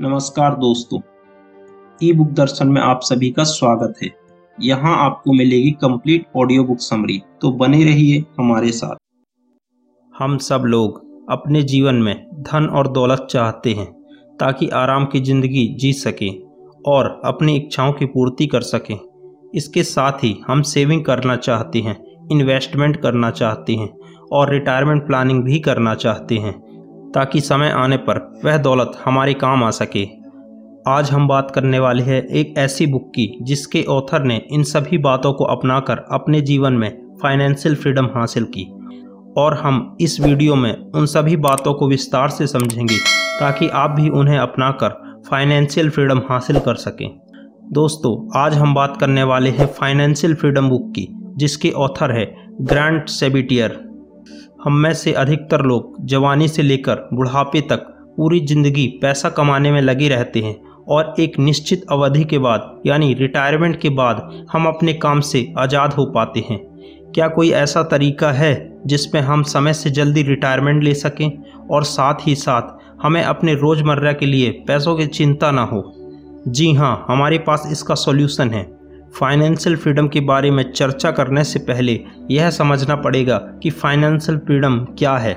नमस्कार दोस्तों। ई बुक दर्शन में आप सभी का स्वागत है। यहाँ आपको मिलेगी कंप्लीट ऑडियो बुक समरी तो बने रहिए हमारे साथ। हम सब लोग अपने जीवन में धन और दौलत चाहते हैं, ताकि आराम की ज़िंदगी जी सकें और अपनी इच्छाओं की पूर्ति कर सकें। इसके साथ ही हम सेविंग करना चाहते हैं इन्वेस्टमेंट करना चाहते हैं और रिटायरमेंट प्लानिंग भी करना चाहते हैं। ताकि समय आने पर वह दौलत हमारे काम आ सके। आज हम बात करने वाले हैं एक ऐसी बुक की, जिसके ऑथर ने इन सभी बातों को अपनाकर अपने जीवन में फाइनेंशियल फ्रीडम हासिल की। और हम इस वीडियो में उन सभी बातों को विस्तार से समझेंगे, ताकि आप भी उन्हें अपनाकर फाइनेंशियल फ्रीडम हासिल कर सकें। दोस्तों, आज हम बात करने वाले हैं फाइनेंशियल फ्रीडम बुक की, जिसके ऑथर है ग्रांट सेबिटियर। हम में से अधिकतर लोग जवानी से लेकर बुढ़ापे तक पूरी ज़िंदगी पैसा कमाने में लगे रहते हैं और एक निश्चित अवधि के बाद, यानी रिटायरमेंट के बाद, हम अपने काम से आज़ाद हो पाते हैं। क्या कोई ऐसा तरीका है जिसमें हम समय से जल्दी रिटायरमेंट ले सकें और साथ ही साथ हमें अपने रोज़मर्रा के लिए पैसों की चिंता ना हो? जी हाँ हमारे पास इसका सॉल्यूशन है। फाइनेंशियल फ्रीडम के बारे में चर्चा करने से पहले यह समझना पड़ेगा कि फाइनेंशियल फ्रीडम क्या है।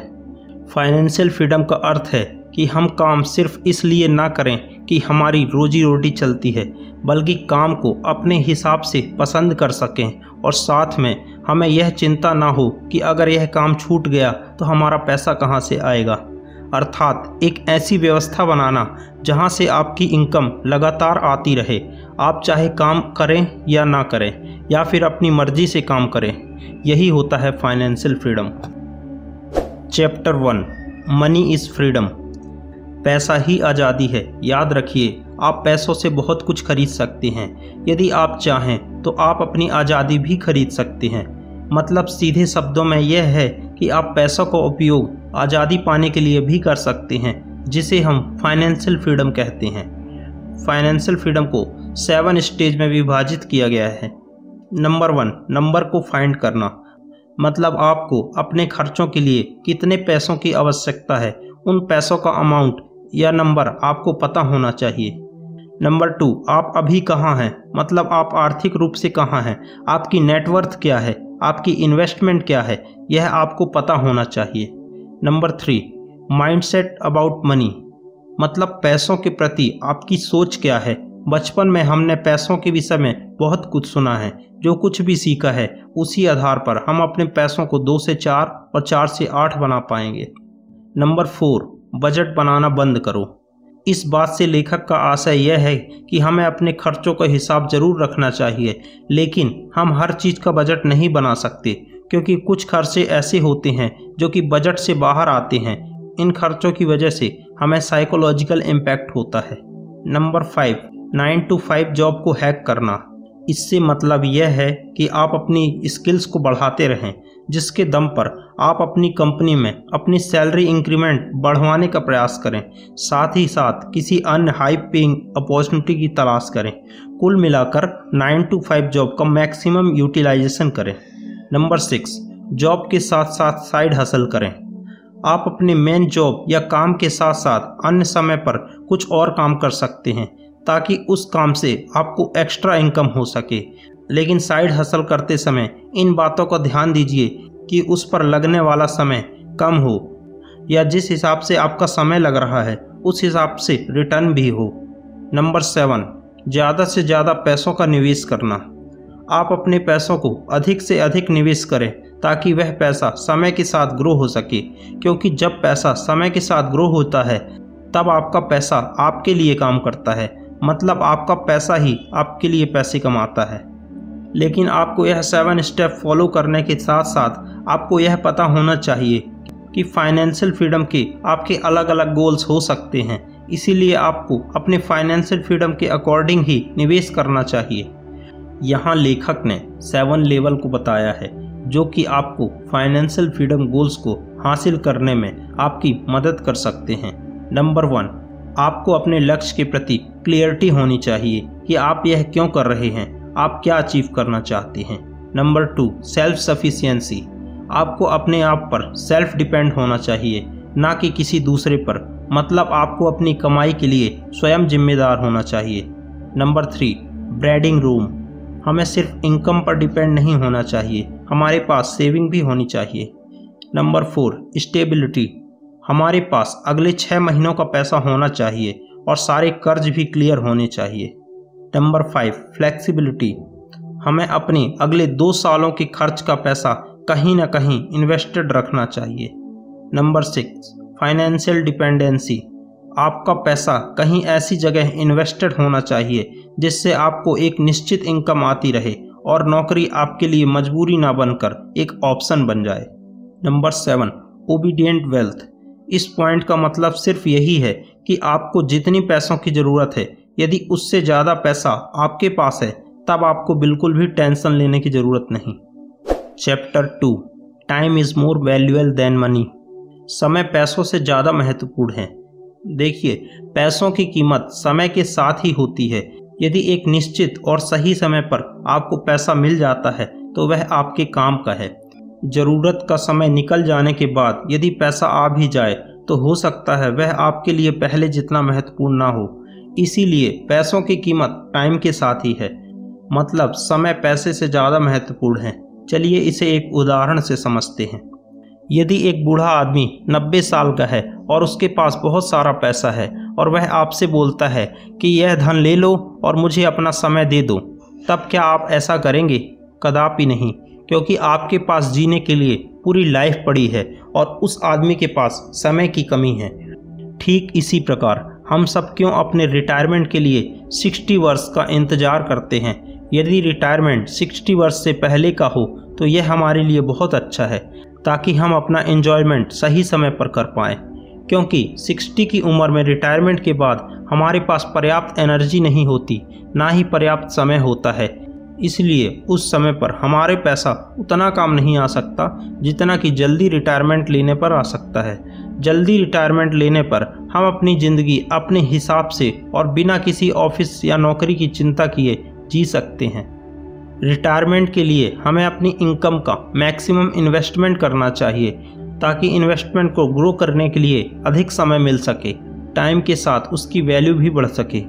फाइनेंशियल फ्रीडम का अर्थ है कि हम काम सिर्फ़ इसलिए ना करें कि हमारी रोजी रोटी चलती है, बल्कि काम को अपने हिसाब से पसंद कर सकें। और साथ में हमें यह चिंता ना हो कि अगर यह काम छूट गया तो हमारा पैसा कहाँ से आएगा। अर्थात एक ऐसी व्यवस्था बनाना जहाँ से आपकी इनकम लगातार आती रहे। आप चाहे काम करें या ना करें, या फिर अपनी मर्ज़ी से काम करें, यही होता है financial freedom chapter one money is freedom पैसा ही आज़ादी है, याद रखिए, आप पैसों से बहुत कुछ खरीद सकते हैं। यदि आप चाहें तो आप अपनी आज़ादी भी खरीद सकते हैं। मतलब सीधे शब्दों में यह है कि आप पैसों का उपयोग आज़ादी पाने के लिए भी कर सकते हैं, जिसे हम फाइनेंशियल फ्रीडम कहते हैं। फाइनेंशियल फ्रीडम को सेवन स्टेज में विभाजित किया गया है। नंबर वन, नंबर को फाइंड करना। मतलब आपको अपने खर्चों के लिए कितने पैसों की आवश्यकता है, उन पैसों का अमाउंट या नंबर आपको पता होना चाहिए। नंबर टू, आप अभी कहाँ हैं? मतलब आप आर्थिक रूप से कहाँ हैं? आपकी नेटवर्थ क्या है? आपकी इन्वेस्टमेंट क्या है? यह आपको पता होना चाहिए। Number three mindset about money मतलब पैसों के प्रति आपकी सोच क्या है? बचपन में हमने पैसों के विषय में बहुत कुछ सुना है। जो कुछ भी सीखा है, उसी आधार पर हम अपने पैसों को दो से चार और चार से आठ बना पाएँगे। नंबर फोर, बजट बनाना बंद करो। इस बात से लेखक का आशय यह है कि हमें अपने खर्चों का हिसाब ज़रूर रखना चाहिए, लेकिन हम हर चीज़ का बजट नहीं बना सकते, क्योंकि कुछ खर्चे ऐसे होते हैं जो कि बजट से बाहर आते हैं। इन खर्चों की वजह से हमें साइकोलॉजिकल इम्पैक्ट होता है। Number five nine to five job को हैक करना। इससे मतलब यह है कि आप अपनी स्किल्स को बढ़ाते रहें, जिसके दम पर आप अपनी कंपनी में अपनी सैलरी इंक्रीमेंट बढ़वाने का प्रयास करें। साथ ही साथ किसी अन्य हाई पेइंग अपॉर्चुनिटी की तलाश करें। कुल मिलाकर नाइन टू फाइव जॉब का मैक्सिमम यूटिलाइजेशन करें। नंबर सिक्स जॉब के साथ साथ साइड हासिल करें। आप अपने मेन जॉब या काम के साथ साथ अन्य समय पर कुछ और काम कर सकते हैं। ताकि उस काम से आपको एक्स्ट्रा इनकम हो सके। लेकिन साइड हसल करते समय इन बातों का ध्यान दीजिए कि उस पर लगने वाला समय कम हो, या जिस हिसाब से आपका समय लग रहा है, उस हिसाब से रिटर्न भी हो। नंबर सेवन ज़्यादा से ज़्यादा पैसों का निवेश करना। आप अपने पैसों को अधिक से अधिक निवेश करें ताकि वह पैसा समय के साथ ग्रो हो सके, क्योंकि जब पैसा समय के साथ ग्रो होता है, तब आपका पैसा आपके लिए काम करता है। मतलब आपका पैसा ही आपके लिए पैसे कमाता है। लेकिन आपको यह सेवन स्टेप फॉलो करने के साथ साथ आपको यह पता होना चाहिए कि फाइनेंशियल फ्रीडम के आपके अलग अलग गोल्स हो सकते हैं। इसीलिए आपको अपने फाइनेंशियल फ्रीडम के अकॉर्डिंग ही निवेश करना चाहिए। यहाँ लेखक ने सेवन लेवल को बताया है, जो कि आपको फाइनेंशियल फ्रीडम गोल्स को हासिल करने में आपकी मदद कर सकते हैं। नंबर वन आपको अपने लक्ष्य के प्रति क्लियरिटी होनी चाहिए कि आप यह क्यों कर रहे हैं, आप क्या अचीव करना चाहते हैं। नंबर टू सेल्फ सफिशियंसी आपको अपने आप पर सेल्फ डिपेंड होना चाहिए, ना कि किसी दूसरे पर। मतलब आपको अपनी कमाई के लिए स्वयं जिम्मेदार होना चाहिए। नंबर थ्री ब्रेडिंग रूम हमें सिर्फ़ इनकम पर डिपेंड नहीं होना चाहिए, हमारे पास सेविंग भी होनी चाहिए। नंबर फोर स्टेबिलिटी हमारे पास अगले छः महीनों का पैसा होना चाहिए और सारे कर्ज भी क्लियर होने चाहिए। Number five, flexibility. हमें अपने अगले दो सालों के खर्च का पैसा कहीं ना कहीं इन्वेस्टेड रखना चाहिए। Number six, financial dependency. आपका पैसा कहीं ऐसी जगह इन्वेस्टेड होना चाहिए जिससे आपको एक निश्चित इनकम आती रहे और नौकरी आपके लिए मजबूरी ना बनकर एक ऑप्शन बन जाए। Number seven obedient wealth. इस पॉइंट का मतलब सिर्फ़ यही है कि आपको जितनी पैसों की ज़रूरत है, यदि उससे ज़्यादा पैसा आपके पास है, तब आपको बिल्कुल भी टेंशन लेने की ज़रूरत नहीं। Chapter two time is more वैल्यूएल than money समय पैसों से ज़्यादा महत्वपूर्ण है। देखिए, पैसों की कीमत समय के साथ ही होती है। यदि एक निश्चित और सही समय पर आपको पैसा मिल जाता है तो वह आपके काम का है। ज़रूरत का समय निकल जाने के बाद यदि पैसा आ भी जाए तो हो सकता है वह आपके लिए पहले जितना महत्वपूर्ण ना हो। इसीलिए पैसों की कीमत टाइम के साथ ही है। मतलब समय पैसे से ज़्यादा महत्वपूर्ण है। चलिए इसे एक उदाहरण से समझते हैं। यदि एक बूढ़ा आदमी नब्बे साल का है और उसके पास बहुत सारा पैसा है और वह आपसे बोलता है कि यह धन ले लो और मुझे अपना समय दे दो, तब क्या आप ऐसा करेंगे? कदापि नहीं। क्योंकि आपके पास जीने के लिए पूरी लाइफ पड़ी है और उस आदमी के पास समय की कमी है। ठीक इसी प्रकार, हम सब क्यों अपने रिटायरमेंट के लिए 60 वर्ष का इंतज़ार करते हैं? यदि रिटायरमेंट 60 वर्ष से पहले का हो तो यह हमारे लिए बहुत अच्छा है, ताकि हम अपना इन्जॉयमेंट सही समय पर कर पाएँ। क्योंकि 60 की उम्र में रिटायरमेंट के बाद हमारे पास पर्याप्त एनर्जी नहीं होती, ना ही पर्याप्त समय होता है। इसलिए उस समय पर हमारे पैसा उतना काम नहीं आ सकता जितना कि जल्दी रिटायरमेंट लेने पर आ सकता है। जल्दी रिटायरमेंट लेने पर हम अपनी ज़िंदगी अपने हिसाब से और बिना किसी ऑफ़िस या नौकरी की चिंता किए जी सकते हैं। रिटायरमेंट के लिए हमें अपनी इनकम का मैक्सिमम इन्वेस्टमेंट करना चाहिए ताकि इन्वेस्टमेंट को ग्रो करने के लिए अधिक समय मिल सके। टाइम के साथ उसकी वैल्यू भी बढ़ सके।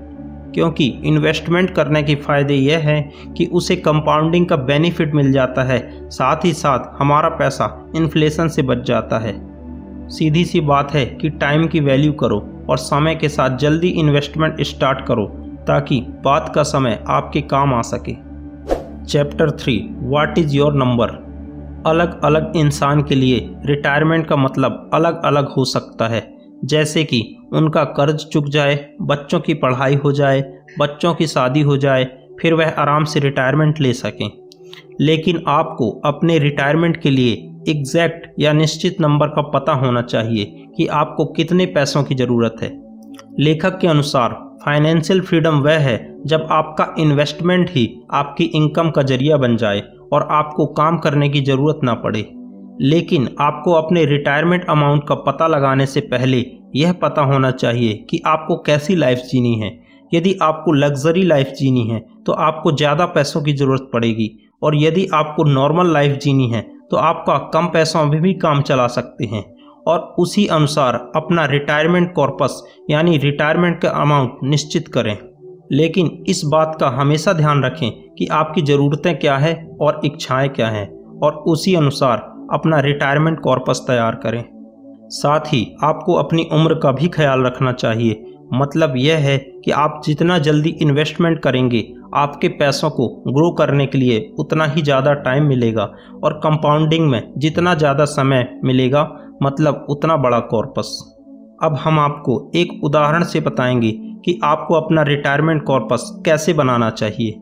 क्योंकि इन्वेस्टमेंट करने के फ़ायदे यह हैं कि उसे कंपाउंडिंग का बेनिफिट मिल जाता है। साथ ही साथ हमारा पैसा इन्फ्लेशन से बच जाता है। सीधी सी बात है कि टाइम की वैल्यू करो और समय के साथ जल्दी इन्वेस्टमेंट स्टार्ट करो ताकि बात का समय आपके काम आ सके। Chapter three what is your number अलग अलग इंसान के लिए रिटायरमेंट का मतलब अलग अलग हो सकता है। जैसे कि उनका कर्ज चुक जाए, बच्चों की पढ़ाई हो जाए, बच्चों की शादी हो जाए, फिर वह आराम से रिटायरमेंट ले सकें। लेकिन आपको अपने रिटायरमेंट के लिए एग्जैक्ट या निश्चित नंबर का पता होना चाहिए कि आपको कितने पैसों की ज़रूरत है। लेखक के अनुसार फाइनेंशियल फ्रीडम वह है जब आपका इन्वेस्टमेंट ही आपकी इनकम का ज़रिया बन जाए और आपको काम करने की ज़रूरत ना पड़े। लेकिन आपको अपने रिटायरमेंट अमाउंट का पता लगाने से पहले यह पता होना चाहिए कि आपको कैसी लाइफ जीनी है। यदि आपको लग्जरी लाइफ जीनी है तो आपको ज़्यादा पैसों की ज़रूरत पड़ेगी। और यदि आपको नॉर्मल लाइफ जीनी है तो आपका कम पैसों में भी काम चला सकते हैं। और उसी अनुसार अपना रिटायरमेंट कॉर्पस यानी रिटायरमेंट का अमाउंट निश्चित करें। लेकिन इस बात का हमेशा ध्यान रखें कि आपकी ज़रूरतें क्या है और इच्छाएँ क्या हैं। और उसी अनुसार अपना रिटायरमेंट कॉर्पस तैयार करें। साथ ही आपको अपनी उम्र का भी ख्याल रखना चाहिए। मतलब यह है कि आप जितना जल्दी इन्वेस्टमेंट करेंगे, आपके पैसों को ग्रो करने के लिए उतना ही ज़्यादा टाइम मिलेगा और कंपाउंडिंग में जितना ज़्यादा समय मिलेगा मतलब उतना बड़ा कॉर्पस अब हम आपको एक उदाहरण से बताएँगे कि आपको अपना रिटायरमेंट कॉर्पस कैसे बनाना चाहिए।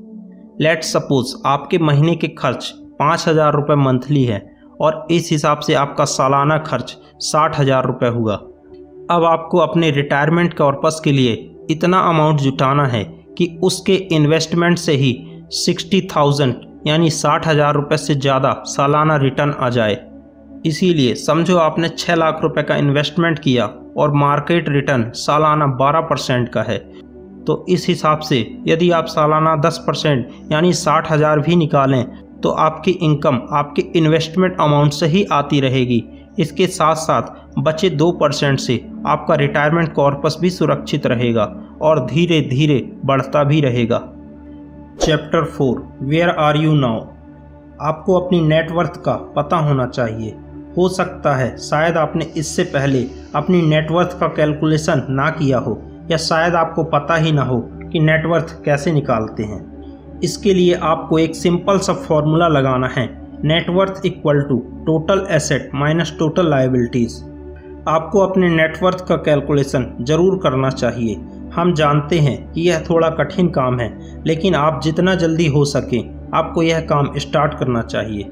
लेट सपोज़ आपके महीने के खर्च पाँच हज़ार रुपये मंथली है। और इस हिसाब से आपका सालाना खर्च साठ हज़ार रुपये हुआ अब आपको अपने रिटायरमेंट कॉर्पस के लिए इतना अमाउंट जुटाना है कि उसके इन्वेस्टमेंट से ही सिक्सटी थाउज़ेंड यानी साठ हज़ार रुपये से ज़्यादा सालाना रिटर्न आ जाए। इसीलिए समझो आपने छः लाख रुपए का इन्वेस्टमेंट किया और मार्केट रिटर्न सालाना बारह परसेंट का है। तो इस हिसाब से यदि आप सालाना दस परसेंट यानी साठ हज़ार भी निकालें तो आपकी इनकम आपके इन्वेस्टमेंट अमाउंट से ही आती रहेगी। इसके साथ साथ बचे दो परसेंट से आपका रिटायरमेंट कॉर्पस भी सुरक्षित रहेगा और धीरे धीरे बढ़ता भी रहेगा। Chapter four where are you now आपको अपनी नेटवर्थ का पता होना चाहिए। हो सकता है शायद आपने इससे पहले अपनी नेटवर्थ का कैलकुलेशन ना किया हो या शायद आपको पता ही ना हो कि नेटवर्थ कैसे निकालते हैं। इसके लिए आपको एक सिंपल सा फॉर्मूला लगाना है। Net worth equal to total asset minus total liabilities आपको अपने नेटवर्थ का कैलकुलेशन ज़रूर करना चाहिए। हम जानते हैं कि यह थोड़ा कठिन काम है, लेकिन आप जितना जल्दी हो सके, आपको यह काम स्टार्ट करना चाहिए।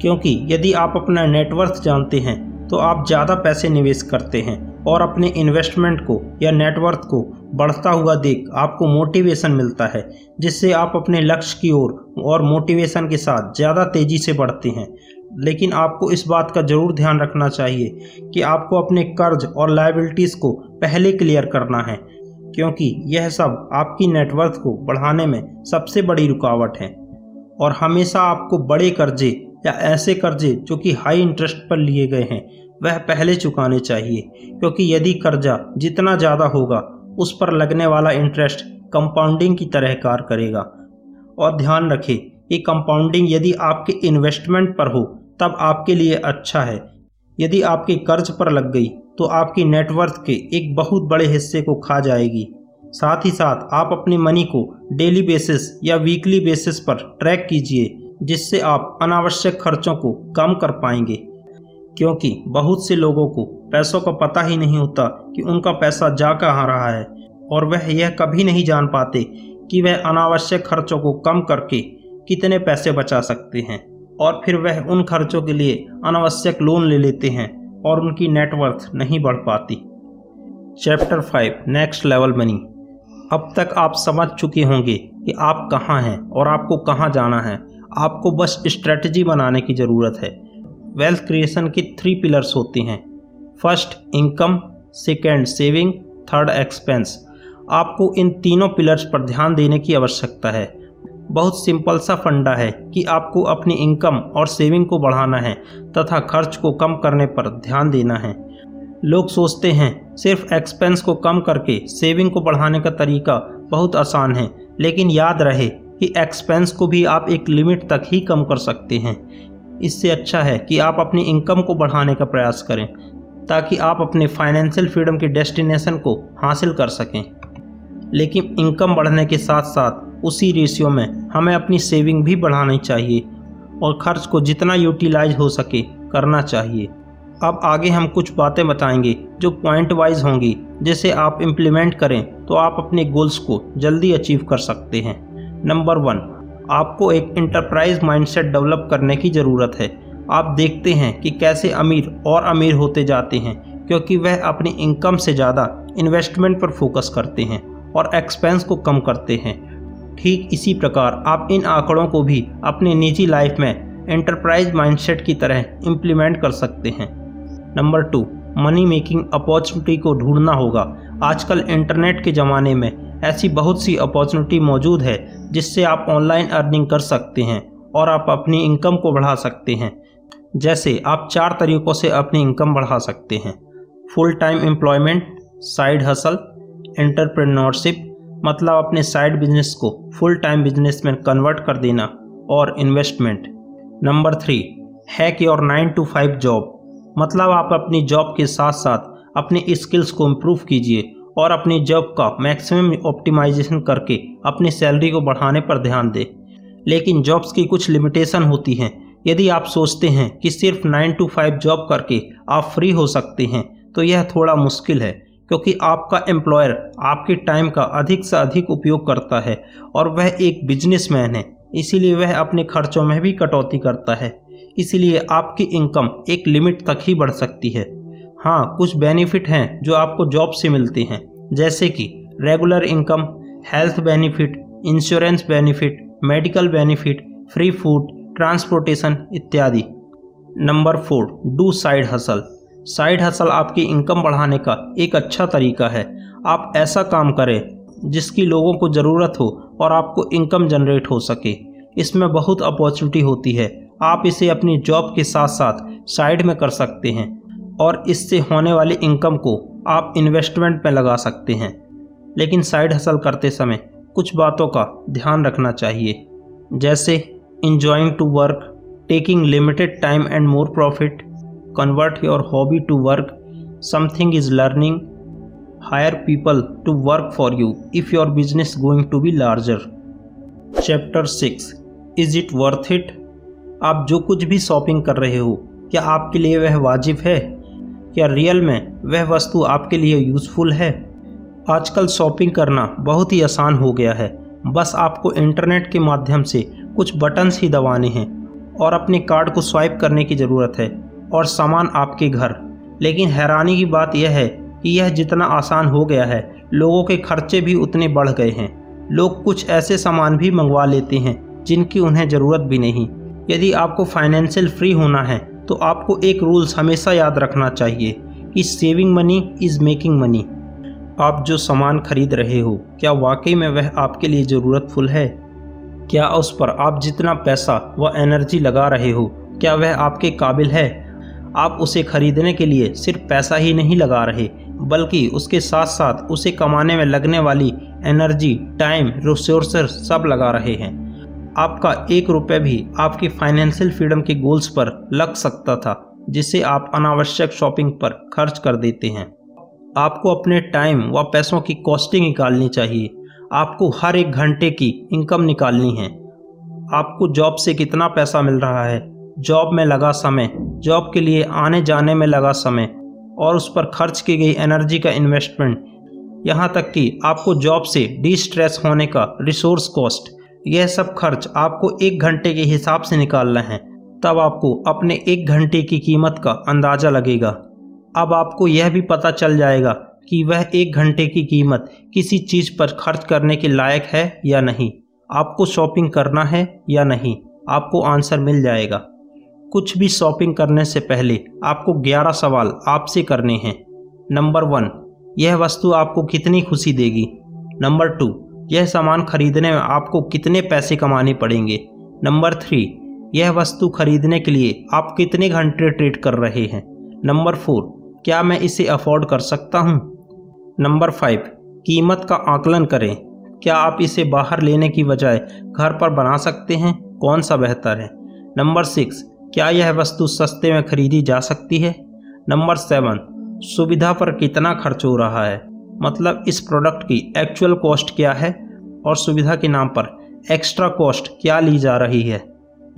क्योंकि यदि आप अपना नेटवर्थ जानते हैं तो आप ज़्यादा पैसे निवेश करते हैं। और अपने इन्वेस्टमेंट को या नेटवर्थ को बढ़ता हुआ देख आपको मोटिवेशन मिलता है जिससे आप अपने लक्ष्य की ओर और, और मोटिवेशन के साथ ज़्यादा तेज़ी से बढ़ते हैं। लेकिन आपको इस बात का ज़रूर ध्यान रखना चाहिए कि आपको अपने कर्ज और लाइबिलिटीज़ को पहले क्लियर करना है क्योंकि यह सब आपकी नेटवर्थ को बढ़ाने में सबसे बड़ी रुकावट है। और हमेशा आपको बड़े कर्जे या ऐसे कर्जे जो कि हाई इंटरेस्ट पर लिए गए हैं वह पहले चुकाने चाहिए, क्योंकि यदि कर्जा जितना ज़्यादा होगा, उस पर लगने वाला इंटरेस्ट कंपाउंडिंग की तरह कार करेगा। और ध्यान रखें कि कंपाउंडिंग यदि आपके इन्वेस्टमेंट पर हो, तब आपके लिए अच्छा है। यदि आपके कर्ज पर लग गई तो आपकी नेटवर्थ के एक बहुत बड़े हिस्से को खा जाएगी। साथ ही साथ आप अपनी मनी को डेली बेसिस या वीकली बेसिस पर ट्रैक कीजिए, जिससे आप अनावश्यक खर्चों को कम कर पाएँगे। क्योंकि बहुत से लोगों को पैसों का पता ही नहीं होता कि उनका पैसा जा कहाँ रहा है, और वह यह कभी नहीं जान पाते कि वह अनावश्यक खर्चों को कम करके कितने पैसे बचा सकते हैं, और फिर वह उन खर्चों के लिए अनावश्यक लोन ले लेते हैं और उनकी नेटवर्थ नहीं बढ़ पाती। Chapter five next level money अब तक आप समझ चुके होंगे कि आप कहाँ हैं और आपको कहाँ जाना है। आपको बस स्ट्रेटजी बनाने की ज़रूरत है। वेल्थ क्रिएशन की थ्री पिलर्स होती हैं। First income second saving third expense आपको इन तीनों पिलर्स पर ध्यान देने की आवश्यकता है। बहुत सिंपल सा फंडा है कि आपको अपनी इनकम और सेविंग को बढ़ाना है तथा खर्च को कम करने पर ध्यान देना है। लोग सोचते हैं, सिर्फ़ एक्सपेंस को कम करके सेविंग को बढ़ाने का तरीका बहुत आसान है, लेकिन याद रहे कि एक्सपेंस को भी आप एक लिमिट तक ही कम कर सकते हैं। इससे अच्छा है कि आप अपनी इनकम को बढ़ाने का प्रयास करें, ताकि आप अपने फाइनेंशियल फ्रीडम के डेस्टिनेशन को हासिल कर सकें। लेकिन इनकम बढ़ने के साथ साथ उसी रेशियो में हमें अपनी सेविंग भी बढ़ानी चाहिए और खर्च को जितना यूटिलाइज हो सके करना चाहिए। अब आगे हम कुछ बातें बताएँगे जो पॉइंट वाइज होंगी। जिसे आप इम्प्लीमेंट करें तो आप अपने गोल्स को जल्दी अचीव कर सकते हैं। नंबर वन आपको एक इंटरप्राइज माइंडसेट डेवलप करने की ज़रूरत है। आप देखते हैं कि कैसे अमीर और अमीर होते जाते हैं, क्योंकि वह अपनी इनकम से ज़्यादा इन्वेस्टमेंट पर फोकस करते हैं और एक्सपेंस को कम करते हैं। ठीक इसी प्रकार आप इन आंकड़ों को भी अपने निजी लाइफ में एंटरप्राइज माइंडसेट की तरह इम्प्लीमेंट कर सकते हैं। Number two money making opportunity को ढूंढना होगा। आजकल इंटरनेट के ज़माने में ऐसी बहुत सी अपॉर्चुनिटी मौजूद है, जिससे आप ऑनलाइन अर्निंग कर सकते हैं और आप अपनी इनकम को बढ़ा सकते हैं। जैसे आप चार तरीक़ों से अपनी इनकम बढ़ा सकते हैं। Full time employment side hustle entrepreneurship मतलब अपने साइड बिज़नेस को फुल टाइम बिज़नेस में कन्वर्ट कर देना और investment number three hack your nine to five job मतलब आप अपनी जॉब के साथ साथ अपनी स्किल्स को इम्प्रूव कीजिए और अपनी जॉब का मैक्सिमम ऑप्टिमाइजेशन करके अपनी सैलरी को बढ़ाने पर ध्यान दें। लेकिन जॉब्स की कुछ लिमिटेशन होती हैं। यदि आप सोचते हैं कि सिर्फ़ नाइन टू फाइव जॉब करके आप फ्री हो सकते हैं तो यह थोड़ा मुश्किल है, क्योंकि आपका एम्प्लॉयर आपके टाइम का अधिक से अधिक उपयोग करता है और वह एक बिजनेसमैन है। इसीलिए वह अपने खर्चों में भी कटौती करता है। इसीलिए आपकी इनकम एक लिमिट तक ही बढ़ सकती है। हाँ कुछ बेनिफिट हैं जो आपको जॉब से मिलते हैं। जैसे कि regular income health benefit insurance benefit medical benefit free food transportation इत्यादि। Number four do side hustle side hustle आपकी इनकम बढ़ाने का एक अच्छा तरीका है। आप ऐसा काम करें जिसकी लोगों को ज़रूरत हो और आपको इनकम जनरेट हो सके। इसमें बहुत अपॉर्चुनिटी होती है। आप इसे अपनी जॉब के साथ साथ साइड में कर सकते हैं। और इससे होने वाली इनकम को आप इन्वेस्टमेंट में लगा सकते हैं। लेकिन साइड हसल करते समय कुछ बातों का ध्यान रखना चाहिए। जैसे enjoying to work taking limited time and more profit convert your hobby to work something is learning hire people to work for you if your business going to be larger chapter six is it worth it आप जो कुछ भी shopping कर रहे हो, क्या आपके लिए वह वाजिब है? क्या रियल में वह वस्तु आपके लिए यूज़फुल है? आजकल शॉपिंग करना बहुत ही आसान हो गया है। बस आपको इंटरनेट के माध्यम से कुछ बटन्स ही दबाने हैं और अपने कार्ड को स्वाइप करने की ज़रूरत है और सामान आपके घर। लेकिन हैरानी की बात यह है कि यह जितना आसान हो गया है, लोगों के खर्चे भी उतने बढ़ गए हैं। लोग कुछ ऐसे सामान भी मंगवा लेते हैं जिनकी उन्हें ज़रूरत भी नहीं। यदि आपको फाइनेंशियल फ्री होना है तो आपको एक रूल्स हमेशा याद रखना चाहिए कि saving money is making money आप जो सामान खरीद रहे हो, क्या वाकई में वह आपके लिए ज़रूरतफुल है? क्या उस पर आप जितना पैसा व एनर्जी लगा रहे हो, क्या वह आपके काबिल है? आप उसे खरीदने के लिए सिर्फ़ पैसा ही नहीं लगा रहे, बल्कि उसके साथ साथ उसे कमाने में लगने वाली एनर्जी टाइम रिसोर्सेस सब लगा रहे हैं। आपका एक रुपये भी आपकी फाइनेंशियल फ्रीडम के गोल्स पर लग सकता था, जिसे आप अनावश्यक शॉपिंग पर खर्च कर देते हैं। आपको अपने टाइम व पैसों की कॉस्टिंग निकालनी चाहिए। आपको हर एक घंटे की इनकम निकालनी है। आपको जॉब से कितना पैसा मिल रहा है? जॉब में लगा समय जॉब के लिए आने जाने में लगा समय, और उस पर खर्च की गई एनर्जी का इन्वेस्टमेंट यहाँ तक कि आपको जॉब से डी स्ट्रेस होने का रिसोर्स कॉस्ट यह सब खर्च आपको एक घंटे के हिसाब से निकालना है। तब आपको अपने एक घंटे की कीमत का अंदाज़ा लगेगा। अब आपको यह भी पता चल जाएगा कि वह एक घंटे की कीमत किसी चीज़ पर खर्च करने के लायक है या नहीं। आपको शॉपिंग करना है या नहीं, आपको आंसर मिल जाएगा। कुछ भी शॉपिंग करने से पहले आपको 11 सवाल आपसे करने हैं। नंबर वन, यह वस्तु आपको कितनी खुशी देगी? नंबर टू यह सामान खरीदने में आपको कितने पैसे कमाने पड़ेंगे? नंबर थ्री, यह वस्तु खरीदने के लिए आप कितने घंटे ट्रेड कर रहे हैं? नंबर फोर, क्या मैं इसे अफोर्ड कर सकता हूँ? नंबर फाइव, कीमत का आकलन करें। क्या आप इसे बाहर लेने की बजाय घर पर बना सकते हैं? कौन सा बेहतर है? नंबर सिक्स, क्या यह वस्तु सस्ते में खरीदी जा सकती है? नंबर सेवन, सुविधा पर कितना खर्च हो रहा है? मतलब इस प्रोडक्ट की एक्चुअल कॉस्ट क्या है और सुविधा के नाम पर एक्स्ट्रा कॉस्ट क्या ली जा रही है?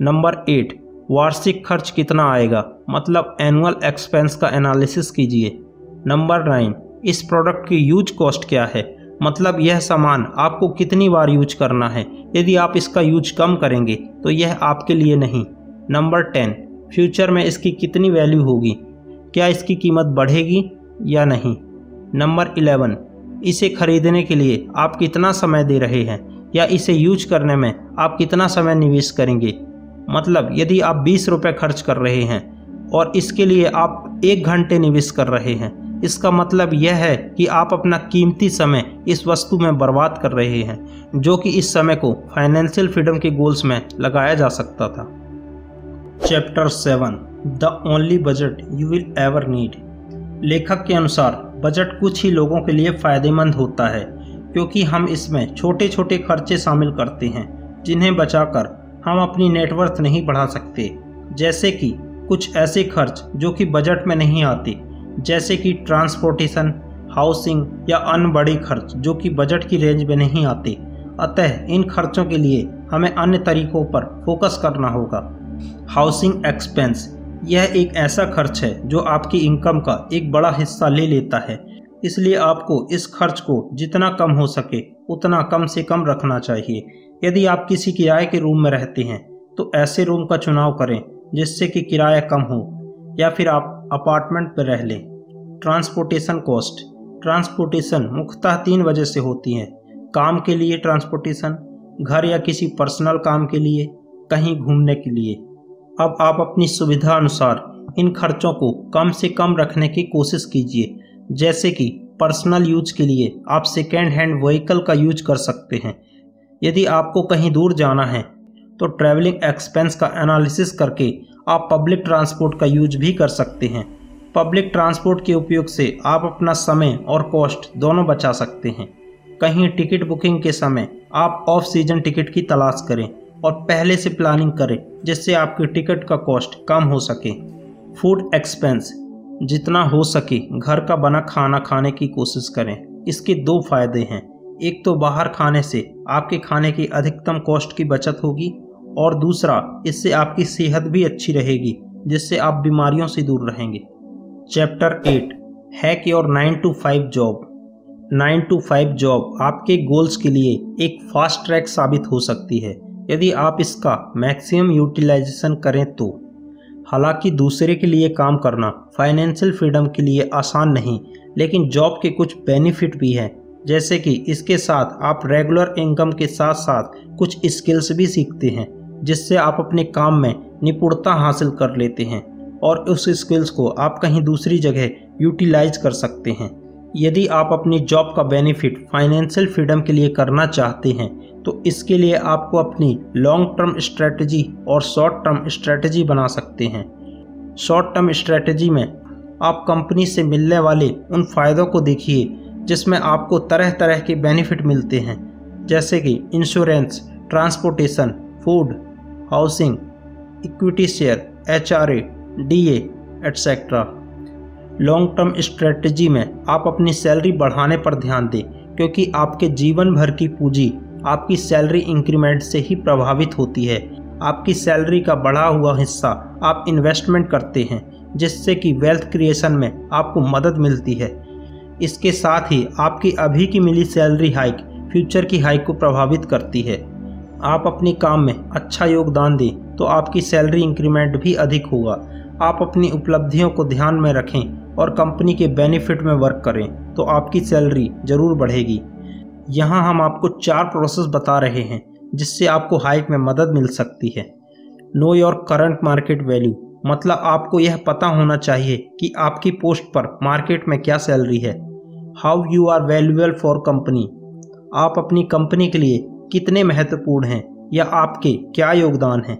नंबर एट वार्षिक खर्च कितना आएगा? मतलब एनुअल एक्सपेंस का एनालिसिस कीजिए। नंबर नाइन इस प्रोडक्ट की यूज़ कॉस्ट क्या है? मतलब यह सामान आपको कितनी बार यूज़ करना है? यदि आप इसका यूज़ कम करेंगे तो यह आपके लिए नहीं। नंबर टेन फ्यूचर में इसकी कितनी वैल्यू होगी? क्या इसकी कीमत बढ़ेगी या नहीं? नंबर इलेवन, इसे खरीदने के लिए आप कितना समय दे रहे हैं? या इसे यूज़ करने में आप कितना समय निवेश करेंगे? मतलब यदि आप बीस रुपये खर्च कर रहे हैं और इसके लिए आप एक घंटे निवेश कर रहे हैं, इसका मतलब यह है कि आप अपना कीमती समय इस वस्तु में बर्बाद कर रहे हैं, जो कि इस समय को फाइनेंशियल फ्रीडम के गोल्स में लगाया जा सकता था। Chapter seven, the only budget you will ever need. लेखक के अनुसार बजट कुछ ही लोगों के लिए फ़ायदेमंद होता है, क्योंकि हम इसमें छोटे छोटे खर्चे शामिल करते हैं, जिन्हें बचाकर हम अपनी नेटवर्थ नहीं बढ़ा सकते। जैसे कि कुछ ऐसे खर्च जो कि बजट में नहीं आते, जैसे कि ट्रांसपोर्टेशन हाउसिंग या अन्य बड़े खर्च जो कि बजट की रेंज में नहीं आते। अतः इन खर्चों के लिए हमें अन्य तरीकों पर फोकस करना होगा। हाउसिंग एक्सपेंस यह एक ऐसा खर्च है जो आपकी इनकम का एक बड़ा हिस्सा ले लेता है। इसलिए आपको इस खर्च को जितना कम हो सके, उतना कम से कम रखना चाहिए। यदि आप किसी किराए के रूम में रहते हैं तो ऐसे रूम का चुनाव करें, जिससे कि किराया कम हो, या फिर आप अपार्टमेंट पर रह लें। ट्रांसपोर्टेशन कॉस्ट ट्रांसपोर्टेशन मुख्यतः तीन वजह से होती है। काम के लिए ट्रांसपोर्टेशन घर या किसी पर्सनल काम के लिए, कहीं घूमने के लिए। अब आप अपनी सुविधा अनुसार इन खर्चों को कम से कम रखने की कोशिश कीजिए। जैसे कि पर्सनल यूज़ के लिए आप सेकेंड हैंड व्हीकल का यूज़ कर सकते हैं। यदि आपको कहीं दूर जाना है तो ट्रैवलिंग एक्सपेंस का एनालिसिस करके आप पब्लिक ट्रांसपोर्ट का यूज़ भी कर सकते हैं। पब्लिक ट्रांसपोर्ट के उपयोग से आप अपना समय और कॉस्ट दोनों बचा सकते हैं। कहीं टिकट बुकिंग के समय आप ऑफ़ सीज़न टिकट की तलाश करें। और पहले से प्लानिंग करें, जिससे आपके टिकट का कॉस्ट कम हो सके। फ़ूड एक्सपेंस जितना हो सके, घर का बना खाना खाने की कोशिश करें। इसके दो फ़ायदे हैं। एक तो बाहर खाने से आपके खाने की अधिकतम कॉस्ट की बचत होगी और दूसरा, इससे आपकी सेहत भी अच्छी रहेगी, जिससे आप बीमारियों से दूर रहेंगे। Chapter eight hack your nine to five job nine to five job आपके गोल्स के लिए एक फास्ट ट्रैक साबित हो सकती है। यदि आप इसका मैक्सिमम यूटिलाइजेशन करें तो हालाँकि दूसरे के लिए काम करना फाइनेंशियल फ्रीडम के लिए आसान नहीं, लेकिन जॉब के कुछ बेनिफिट भी हैं। जैसे कि इसके साथ आप रेगुलर इनकम के साथ साथ कुछ स्किल्स भी सीखते हैं, जिससे आप अपने काम में निपुणता हासिल कर लेते हैं और उस स्किल्स को आप कहीं दूसरी जगह यूटिलाइज कर सकते हैं। यदि आप अपनी जॉब का बेनिफिट फाइनेंशियल फ्रीडम के लिए करना चाहते हैं तो इसके लिए आपको अपनी लॉन्ग टर्म स्ट्रेटजी और शॉर्ट टर्म स्ट्रेटजी बना सकते हैं। शॉर्ट टर्म स्ट्रेटजी में आप कंपनी से मिलने वाले उन फ़ायदों को देखिए, जिसमें आपको तरह तरह के बेनिफिट मिलते हैं। जैसे कि insurance transportation food housing equity share H R A D etcetera long term strategy में आप अपनी सैलरी बढ़ाने पर ध्यान दें, क्योंकि आपके जीवन भर की पूंजी आपकी सैलरी इंक्रीमेंट से ही प्रभावित होती है। आपकी सैलरी का बढ़ा हुआ हिस्सा आप इन्वेस्टमेंट करते हैं, जिससे कि वेल्थ क्रिएशन में आपको मदद मिलती है। इसके साथ ही आपकी अभी की मिली सैलरी हाइक फ्यूचर की हाइक को प्रभावित करती है। आप अपने काम में अच्छा योगदान दें तो आपकी सैलरी इंक्रीमेंट भी अधिक होगा। आप अपनी उपलब्धियों को ध्यान में रखें और कंपनी के बेनिफिट में वर्क करें तो आपकी सैलरी ज़रूर बढ़ेगी। यहाँ हम आपको चार प्रोसेस बता रहे हैं, जिससे आपको हाइक में मदद मिल सकती है। Know your current market value मतलब आपको यह पता होना चाहिए कि आपकी पोस्ट पर मार्केट में क्या सैलरी है। How you are valuable for company, आप अपनी कंपनी के लिए कितने महत्वपूर्ण हैं, या आपके क्या योगदान हैं।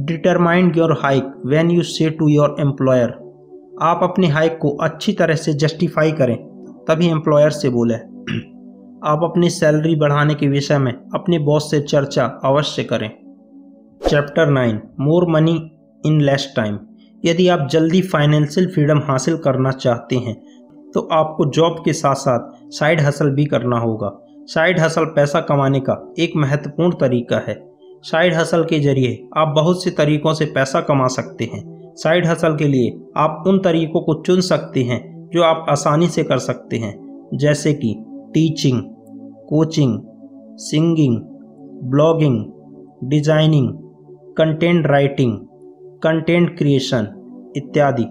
Determined your hike when you say to your employer. आप अपने हाइक को अच्छी तरह से जस्टिफाई करें, तभी एम्प्लॉयर से बोले। आप अपनी सैलरी बढ़ाने के विषय में अपने बॉस से चर्चा अवश्य करें। Chapter nine more money in less time यदि आप जल्दी फाइनेंशियल फ्रीडम हासिल करना चाहते हैं तो आपको जॉब के साथ साथ साइड हसल भी करना होगा। साइड हसल पैसा कमाने का एक महत्वपूर्ण तरीका है। साइड हसल के ज़रिए आप बहुत से तरीकों से पैसा कमा सकते हैं। साइड हसल के लिए आप उन तरीकों को चुन सकते हैं जो आप आसानी से कर सकते हैं, जैसे कि teaching coaching singing blogging designing content writing content creation इत्यादि।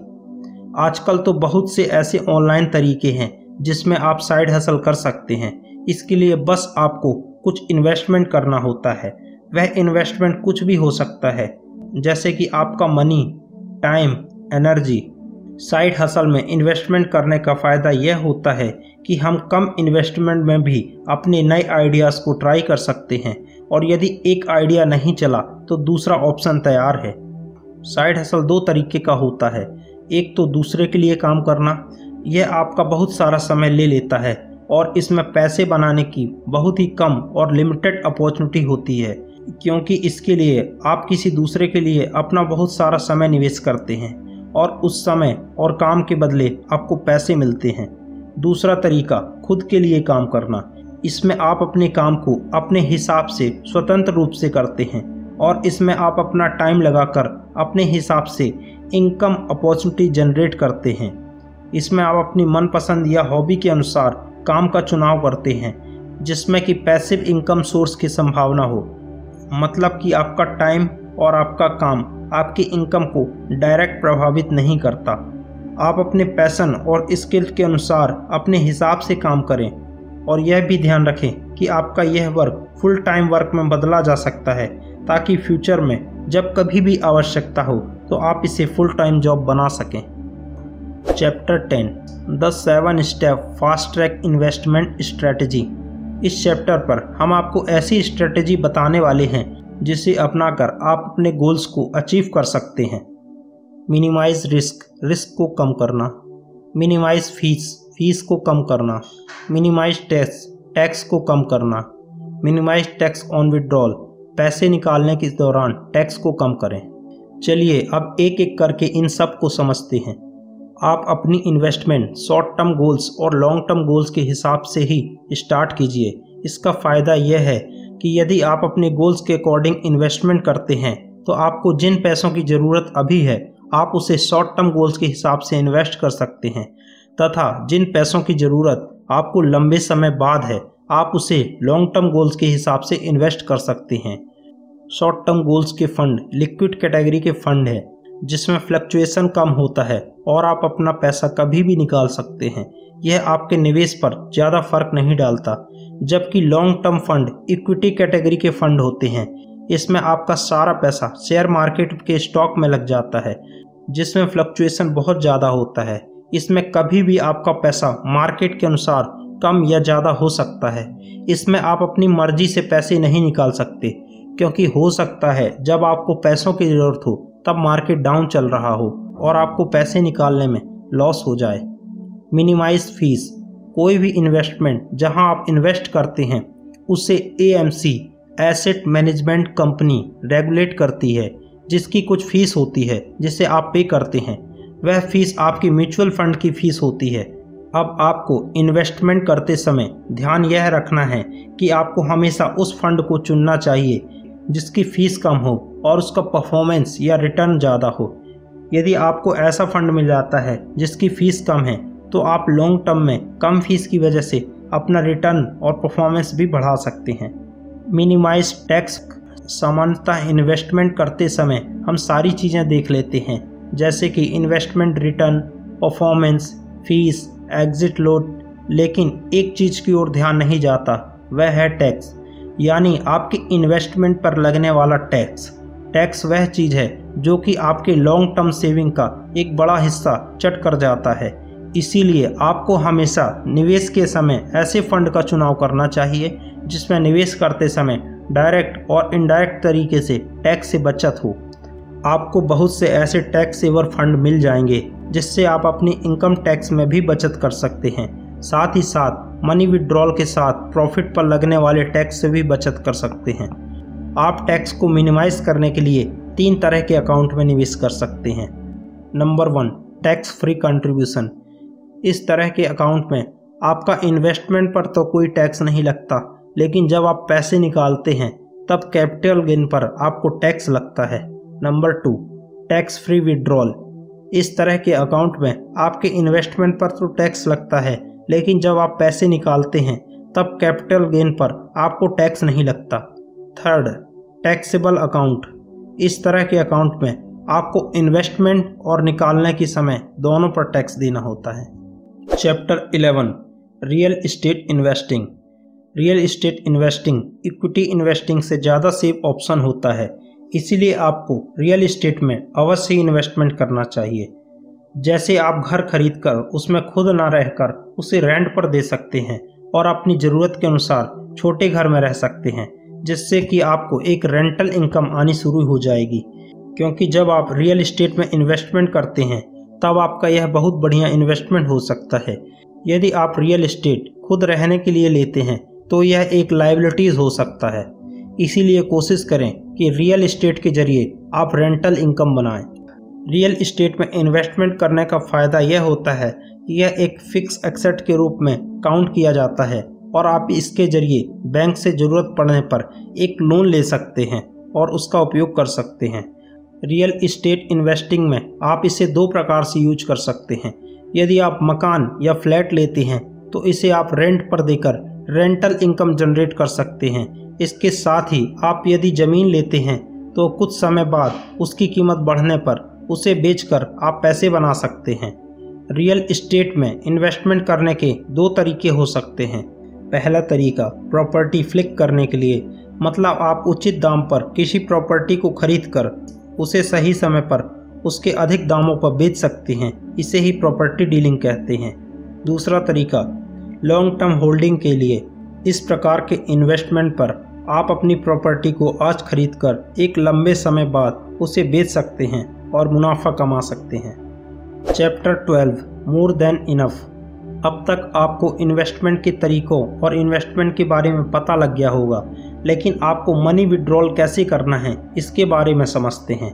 आजकल तो बहुत से ऐसे ऑनलाइन तरीके हैं जिसमें आप साइड हसल कर सकते हैं। इसके लिए बस आपको कुछ इन्वेस्टमेंट करना होता है। वह इन्वेस्टमेंट कुछ भी हो सकता है, जैसे कि आपका money time, energy, side hustle में इन्वेस्टमेंट करने का फ़ायदा यह होता है कि हम कम इन्वेस्टमेंट में भी अपने नए आइडियाज़ को ट्राई कर सकते हैं और यदि एक आइडिया नहीं चला तो दूसरा ऑप्शन तैयार है। साइड हसल दो तरीके का होता है। एक तो दूसरे के लिए काम करना, यह आपका बहुत सारा समय ले लेता है और इसमें पैसे बनाने की बहुत ही कम और लिमिटेड अपॉर्चुनिटी होती है। क्योंकि इसके लिए आप किसी दूसरे के लिए अपना बहुत सारा समय निवेश करते हैं और उस समय और काम के बदले आपको पैसे मिलते हैं। दूसरा तरीका, खुद के लिए काम करना। इसमें आप अपने काम को अपने हिसाब से स्वतंत्र रूप से करते हैं और इसमें आप अपना टाइम लगाकर अपने हिसाब से इनकम अपॉर्चुनिटी जनरेट करते हैं। इसमें आप अपनी मनपसंद या हॉबी के अनुसार काम का चुनाव करते हैं, जिसमें कि पैसिव इनकम सोर्स की संभावना हो। मतलब कि आपका टाइम और आपका काम आपकी इनकम को डायरेक्ट प्रभावित नहीं करता। आप अपने पैसन और स्किल के अनुसार अपने हिसाब से काम करें और यह भी ध्यान रखें कि आपका यह वर्क फुल टाइम वर्क में बदला जा सकता है ताकि फ्यूचर में जब कभी भी आवश्यकता हो तो आप इसे फुल टाइम जॉब बना सकें। Chapter ten the seven step fast track investment strategy इस चैप्टर पर हम आपको ऐसी स्ट्रेटजी बताने वाले हैं, जिसे अपनाकर आप अपने गोल्स को अचीव कर सकते हैं। मिनिमाइज रिस्क रिस्क को कम करना। मिनिमाइज फ़ीस फ़ीस को कम करना। मिनिमाइज टैक्स टैक्स को कम करना। मिनिमाइज टैक्स ऑन विड्रॉल पैसे निकालने के दौरान टैक्स को कम करें। चलिए अब एक एक करके इन सबको समझते हैं। आप अपनी इन्वेस्टमेंट शॉर्ट टर्म गोल्स और लॉन्ग टर्म गोल्स के हिसाब से ही स्टार्ट कीजिए। इसका फ़ायदा यह है कि यदि आप अपने गोल्स के अकॉर्डिंग इन्वेस्टमेंट करते हैं तो आपको जिन पैसों की ज़रूरत अभी है, आप उसे शॉर्ट टर्म गोल्स के हिसाब से इन्वेस्ट कर सकते हैं। तथा जिन पैसों की ज़रूरत आपको लंबे समय बाद है, आप उसे लॉन्ग टर्म गोल्स के हिसाब से इन्वेस्ट कर सकते हैं। शॉर्ट टर्म गोल्स के फंड लिक्विड कैटेगरी के फंड है। जिसमें फ्लक्चुएशन कम होता है और आप अपना पैसा कभी भी निकाल सकते हैं। यह आपके निवेश पर ज़्यादा फ़र्क नहीं डालता, जबकि long term fund equity category के फंड होते हैं। इसमें आपका सारा पैसा शेयर मार्केट के स्टॉक में लग जाता है, जिसमें फ्लक्चुएशन बहुत ज़्यादा होता है। इसमें कभी भी आपका पैसा मार्केट के अनुसार कम या ज़्यादा हो सकता है। इसमें आप अपनी मर्ज़ी से पैसे नहीं निकाल सकते, क्योंकि हो सकता है जब आपको पैसों की ज़रूरत हो तब मार्केट डाउन चल रहा हो और आपको पैसे निकालने में लॉस हो जाए। मिनिमाइज फ़ीस, कोई भी इन्वेस्टमेंट जहाँ आप इन्वेस्ट करते हैं, उसे AMC asset management company regulate करती है, जिसकी कुछ फ़ीस होती है, जिसे आप पे करते हैं। वह फ़ीस आपकी म्यूचुअल फंड की फ़ीस होती है। अब आपको इन्वेस्टमेंट करते समय ध्यान यह रखना है कि आपको हमेशा उस फंड को चुनना चाहिए जिसकी फ़ीस कम हो और उसका परफॉर्मेंस या रिटर्न ज़्यादा हो। यदि आपको ऐसा फंड मिल जाता है जिसकी फ़ीस कम है तो आप लॉन्ग टर्म में कम फ़ीस की वजह से अपना रिटर्न और परफॉर्मेंस भी बढ़ा सकते हैं। मिनिमाइज टैक्स सामान्यतः इन्वेस्टमेंट करते समय हम सारी चीज़ें देख लेते हैं, जैसे कि investment return performance fees exit load लेकिन एक चीज़ की ओर ध्यान नहीं जाता, वह है टैक्स यानी आपकी इन्वेस्टमेंट पर लगने वाला टैक्स टैक्स वह चीज़ है जो कि आपके लॉन्ग टर्म सेविंग का एक बड़ा हिस्सा चट कर जाता है। इसीलिए आपको हमेशा निवेश के समय ऐसे फंड का चुनाव करना चाहिए, जिसमें निवेश करते समय डायरेक्ट और इनडायरेक्ट तरीके से टैक्स से बचत हो। आपको बहुत से ऐसे टैक्स सेवर फंड मिल जाएँगे, जिससे आप अपनी इनकम टैक्स में भी बचत कर सकते हैं। साथ ही साथ मनी विड्रॉल के साथ प्रॉफिट पर लगने वाले टैक्स से भी बचत कर सकते हैं। आप टैक्स को मिनिमाइज करने के लिए तीन तरह के अकाउंट में निवेश कर सकते हैं। Number one tax free contribution इस तरह के अकाउंट में आपका इन्वेस्टमेंट पर तो कोई टैक्स नहीं लगता, लेकिन जब आप पैसे निकालते हैं, तब कैपिटल गेन पर आपको टैक्स लगता है। Number two tax free withdrawal इस तरह के अकाउंट में आपके इन्वेस्टमेंट पर तो टैक्स लगता है लेकिन जब आप पैसे निकालते हैं, तब कैपिटल गेन पर आपको टैक्स नहीं लगता। Third, taxable account. इस तरह के अकाउंट में आपको इन्वेस्टमेंट और निकालने के समय दोनों पर टैक्स देना होता है। Chapter 11 real estate investing. Real estate investing, equity investing से ज़्यादा सेफ़ ऑप्शन होता है। इसीलिए आपको रियल इस्टेट में अवश्य इन्वेस्टमेंट करना चाहिए। जैसे आप घर खरीद कर उसमें खुद ना रहकर उसे रेंट पर दे सकते हैं और अपनी ज़रूरत के अनुसार छोटे घर में रह सकते हैं, जिससे कि आपको एक रेंटल इनकम आनी शुरू हो जाएगी। क्योंकि जब आप रियल इस्टेट में इन्वेस्टमेंट करते हैं, तब आपका यह बहुत बढ़िया इन्वेस्टमेंट हो सकता है। यदि आप रियल इस्टेट खुद रहने के लिए लेते हैं तो यह एक लाइबिलिटीज़ हो सकता है। इसीलिए कोशिश करें कि रियल इस्टेट के ज़रिए आप रेंटल इनकम बनाएँ। रियल इस्टेट में इन्वेस्टमेंट करने का फ़ायदा यह होता है कि यह एक फिक्स एक्सेट के रूप में काउंट किया जाता है और आप इसके ज़रिए बैंक से ज़रूरत पड़ने पर एक लोन ले सकते हैं और उसका उपयोग कर सकते हैं। रियल इस्टेट इन्वेस्टिंग में आप इसे दो प्रकार से यूज़ कर सकते हैं। यदि आप मकान या फ्लैट लेते हैं तो इसे आप रेंट पर देकर रेंटल इनकम जनरेट कर सकते हैं। इसके साथ ही आप यदि ज़मीन लेते हैं तो कुछ समय बाद उसकी कीमत बढ़ने पर उसे बेचकर आप पैसे बना सकते हैं। रियल इस्टेट में इन्वेस्टमेंट करने के दो तरीके हो सकते हैं। पहला तरीका, प्रॉपर्टी फ्लिक करने के लिए मतलब आप उचित दाम पर किसी प्रॉपर्टी को खरीद कर उसे सही समय पर उसके अधिक दामों पर बेच सकते हैं, इसे ही प्रॉपर्टी डीलिंग कहते हैं। दूसरा तरीका, लॉन्ग टर्म होल्डिंग के लिए, इस प्रकार के इन्वेस्टमेंट पर आप अपनी प्रॉपर्टी को आज खरीद कर एक लंबे समय बाद उसे बेच सकते हैं। और मुनाफा कमा सकते हैं। चैप्टर 12 मोर देन इनफ अब तक आपको इन्वेस्टमेंट के तरीकों और इन्वेस्टमेंट के बारे में पता लग गया होगा, लेकिन आपको मनी विड्रॉल कैसे करना है, इसके बारे में समझते हैं।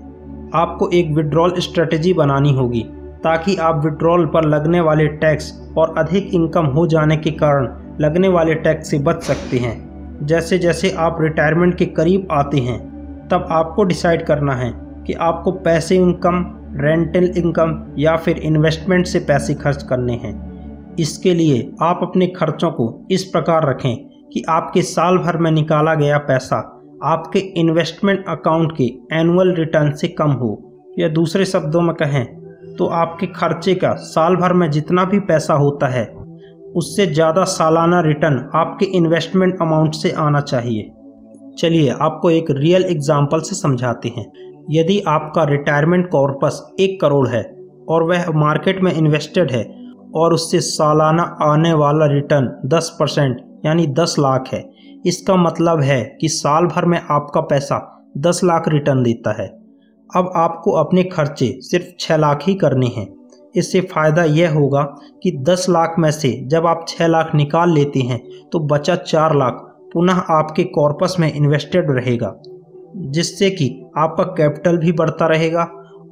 आपको एक विड्रॉल स्ट्रेटजी बनानी होगी, ताकि आप विड्रॉल पर लगने वाले टैक्स और अधिक इनकम हो जाने के कारण लगने वाले टैक्स से बच सकते हैं। जैसे जैसे आप रिटायरमेंट के करीब आते हैं, तब आपको डिसाइड करना है कि आपको पैसे इनकम रेंटल इनकम या फिर इन्वेस्टमेंट से पैसे खर्च करने हैं। इसके लिए आप अपने खर्चों को इस प्रकार रखें कि आपके साल भर में निकाला गया पैसा आपके इन्वेस्टमेंट अकाउंट के एनुअल रिटर्न से कम हो। या दूसरे शब्दों में कहें तो आपके खर्चे का साल भर में जितना भी पैसा होता है, उससे ज़्यादा सालाना रिटर्न आपके इन्वेस्टमेंट अमाउंट से आना चाहिए। चलिए आपको एक रियल एग्ज़ाम्पल से समझाते हैं। यदि आपका रिटायरमेंट कॉर्पस एक करोड़ है और वह मार्केट में इन्वेस्टेड है और उससे सालाना आने वाला रिटर्न 10 परसेंट, यानी 10 लाख है, इसका मतलब है कि साल भर में आपका पैसा 10 लाख रिटर्न देता है। अब आपको अपने खर्चे सिर्फ़ 6 लाख ही करने हैं। इससे फ़ायदा यह होगा कि 10 लाख में से जब आप 6 लाख निकाल लेते हैं तो बचा 4 लाख पुनः आपके कॉर्पस में इन्वेस्टेड रहेगा, जिससे कि आपका कैपिटल भी बढ़ता रहेगा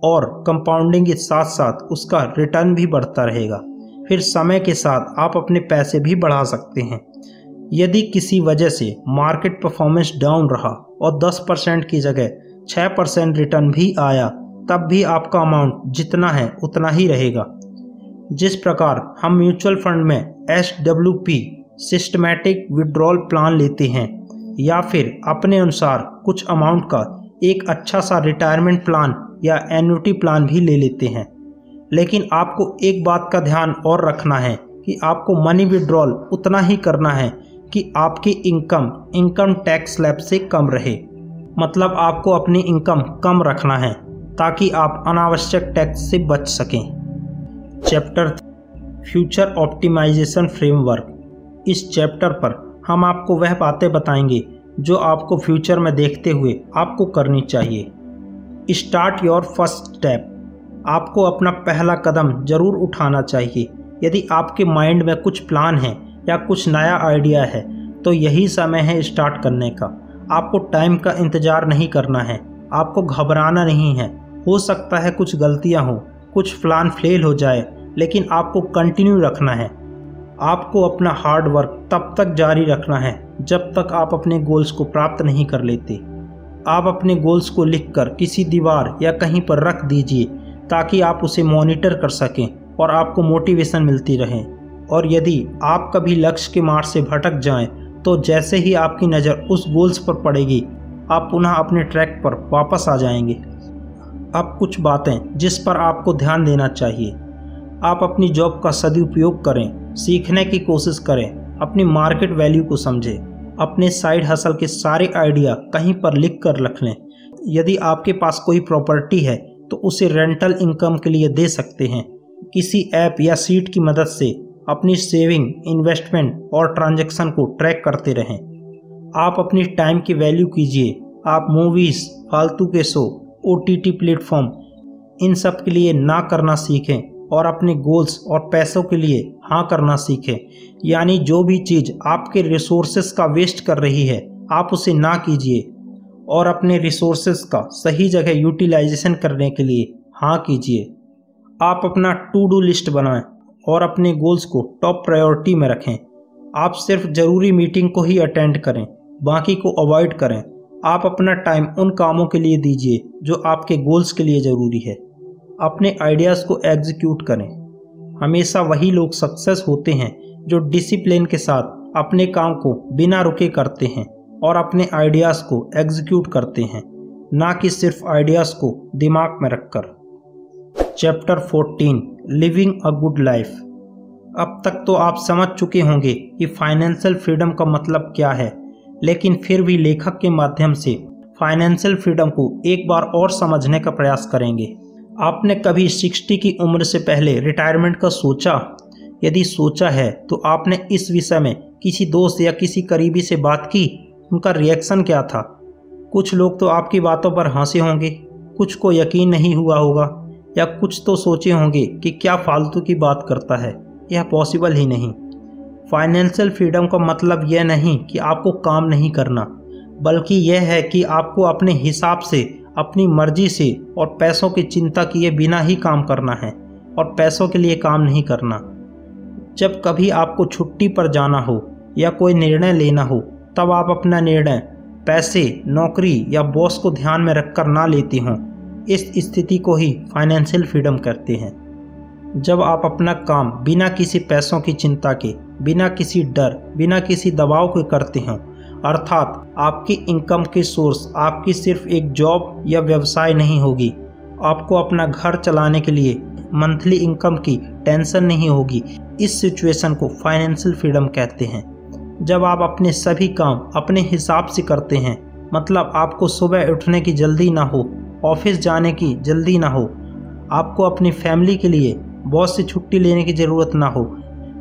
और कंपाउंडिंग के साथ साथ उसका रिटर्न भी बढ़ता रहेगा। फिर समय के साथ आप अपने पैसे भी बढ़ा सकते हैं। यदि किसी वजह से मार्केट परफॉर्मेंस डाउन रहा और 10 परसेंट की जगह 6 परसेंट रिटर्न भी आया, तब भी आपका अमाउंट जितना है उतना ही रहेगा। जिस प्रकार हम म्यूचुअल फंड में S W P systematic withdrawal plan लेते हैं या फिर अपने अनुसार कुछ अमाउंट का एक अच्छा सा रिटायरमेंट प्लान या एन्यूटी प्लान भी ले लेते हैं। लेकिन आपको एक बात का ध्यान और रखना है कि आपको मनी विड्रॉल उतना ही करना है कि आपकी इनकम इनकम टैक्स स्लैब से कम रहे। मतलब आपको अपनी इनकम कम रखना है ताकि आप अनावश्यक टैक्स से बच सकें। चैप्टर फ्यूचर ऑप्टिमाइजेशन फ्रेमवर्क इस चैप्टर पर हम आपको वह बातें बताएँगे जो आपको फ्यूचर में देखते हुए आपको करनी चाहिए। स्टार्ट योर फ़र्स्ट स्टेप आपको अपना पहला कदम ज़रूर उठाना चाहिए। यदि आपके माइंड में कुछ प्लान है या कुछ नया आइडिया है तो यही समय है स्टार्ट करने का। आपको टाइम का इंतज़ार नहीं करना है। आपको घबराना नहीं है। हो सकता है कुछ गलतियाँ हो, कुछ प्लान फेल हो जाए, लेकिन आपको कंटिन्यू रखना है। आपको अपना हार्ड वर्क तब तक जारी रखना है, जब तक आप अपने गोल्स को प्राप्त नहीं कर लेते। आप अपने गोल्स को लिखकर किसी दीवार या कहीं पर रख दीजिए, ताकि आप उसे मॉनिटर कर सकें और आपको मोटिवेशन मिलती रहे। और यदि आप कभी लक्ष्य के मार्ग से भटक जाएँ तो जैसे ही आपकी नज़र उस गोल्स पर पड़ेगी, आप पुनः अपने ट्रैक पर वापस आ जाएँगे। अब कुछ बातें जिस पर आपको ध्यान देना चाहिए। आप अपनी जॉब का सदुपयोग करें, सीखने की कोशिश करें, अपनी मार्केट वैल्यू को समझें, अपने साइड हसल के सारे आइडिया कहीं पर लिख कर रख लें। यदि आपके पास कोई प्रॉपर्टी है तो उसे रेंटल इनकम के लिए दे सकते हैं। किसी ऐप या सीट की मदद से अपनी सेविंग इन्वेस्टमेंट और ट्रांजैक्शन को ट्रैक करते रहें। आप अपनी टाइम की वैल्यू कीजिए। आप मूवीज़ फालतू के शो ओ टी प्लेटफॉर्म इन सब के लिए ना करना सीखें। और अपने गोल्स और पैसों के लिए हाँ करना सीखें। यानी जो भी चीज़ आपके रिसोर्सेस का वेस्ट कर रही है, आप उसे ना कीजिए। और अपने रिसोर्सेज का सही जगह यूटिलाइजेशन करने के लिए हाँ कीजिए। आप अपना टू डू लिस्ट बनाएँ और अपने गोल्स को टॉप प्रायोरिटी में रखें। आप सिर्फ़ ज़रूरी मीटिंग को ही अटेंड करें, बाकी को अवॉइड करें। आप अपना टाइम उन कामों के लिए दीजिए जो आपके गोल्स के लिए ज़रूरी है। अपने आइडियाज़ को एग्जीक्यूट करें। हमेशा वही लोग सक्सेस होते हैं जो डिसिप्लिन के साथ अपने काम को बिना रुके करते हैं और अपने आइडियाज़ को एग्जीक्यूट करते हैं, ना कि सिर्फ़ आइडियाज़ को दिमाग में रखकर। Chapter 14 living a good life अब तक तो आप समझ चुके होंगे कि फाइनेंशियल फ्रीडम का मतलब क्या है, लेकिन फिर भी लेखक के माध्यम से फाइनेंशियल फ्रीडम को एक बार और समझने का प्रयास करेंगे। आपने कभी 60 की उम्र से पहले रिटायरमेंट का सोचा? यदि सोचा है तो आपने इस विषय में किसी दोस्त या किसी करीबी से बात की? उनका रिएक्शन क्या था? कुछ लोग तो आपकी बातों पर हंसे होंगे। कुछ को यकीन नहीं हुआ होगा। या कुछ तो सोचे होंगे कि क्या फालतू की बात करता है। यह पॉसिबल ही नहीं। फाइनेंशियल फ्रीडम का मतलब यह नहीं कि आपको काम नहीं करना। बल्कि यह है कि आपको अपने हिसाब से अपनी मर्ज़ी से और पैसों की चिंता किए बिना ही काम करना है और पैसों के लिए काम नहीं करना। जब कभी आपको छुट्टी पर जाना हो या कोई निर्णय लेना हो, तब आप अपना निर्णय पैसे, नौकरी या बॉस को ध्यान में रखकर ना लेते हों। इस स्थिति को ही फाइनेंशियल फ्रीडम करते हैं। जब आप अपना काम बिना किसी पैसों की चिंता के, बिना किसी डर, बिना किसी दबाव के करते हों अर्थात आपकी इनकम की सोर्स आपकी सिर्फ़ एक जॉब या व्यवसाय नहीं होगी। आपको अपना घर चलाने के लिए मंथली इनकम की टेंशन नहीं होगी। इस सिचुएशन को फाइनेंशियल फ्रीडम कहते हैं। जब आप अपने सभी काम अपने हिसाब से करते हैं मतलब आपको सुबह उठने की जल्दी ना हो, ऑफ़िस जाने की जल्दी ना हो, आपको अपनी फैमिली के लिए बॉस से छुट्टी लेने की ज़रूरत ना हो,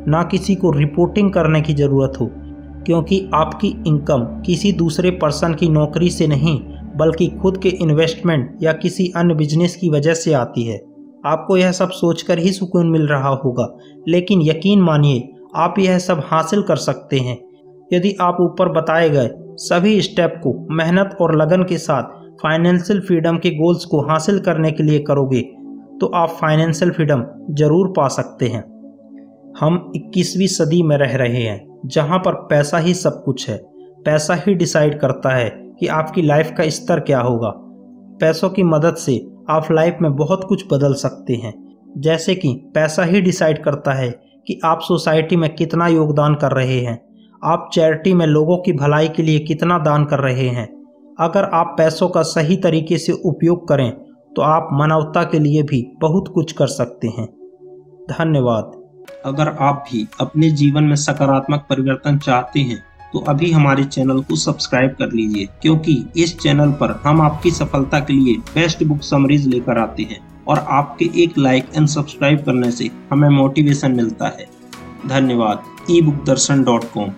ना किसी को रिपोर्टिंग करने की ज़रूरत हो क्योंकि आपकी इनकम किसी दूसरे पर्सन की नौकरी से नहीं, बल्कि खुद के इन्वेस्टमेंट या किसी अन्य बिज़नेस की वजह से आती है। आपको यह सब सोचकर ही सुकून मिल रहा होगा। लेकिन यकीन मानिए, आप यह सब हासिल कर सकते हैं। यदि आप ऊपर बताए गए सभी स्टेप को मेहनत और लगन के साथ फाइनेंशियल फ्रीडम के गोल्स को हासिल करने के लिए करोगे तो आप फाइनेंशियल फ्रीडम ज़रूर पा सकते हैं। हम 21वीं सदी में रह रहे हैं, जहाँ पर पैसा ही सब कुछ है। पैसा ही डिसाइड करता है कि आपकी लाइफ का स्तर क्या होगा। पैसों की मदद से आप लाइफ में बहुत कुछ बदल सकते हैं। जैसे कि पैसा ही डिसाइड करता है कि आप सोसाइटी में कितना योगदान कर रहे हैं। आप चैरिटी में लोगों की भलाई के लिए कितना दान कर रहे हैं। अगर आप पैसों का सही तरीके से उपयोग करें तो आप मानवता के लिए भी बहुत कुछ कर सकते हैं। धन्यवाद। अगर आप भी अपने जीवन में सकारात्मक परिवर्तन चाहते हैं तो अभी हमारे चैनल को सब्सक्राइब कर लीजिए, क्योंकि इस चैनल पर हम आपकी सफलता के लिए बेस्ट बुक समरीज लेकर आते हैं और आपके एक लाइक एंड सब्सक्राइब करने से हमें मोटिवेशन मिलता है। धन्यवाद। E book Darshan dot com.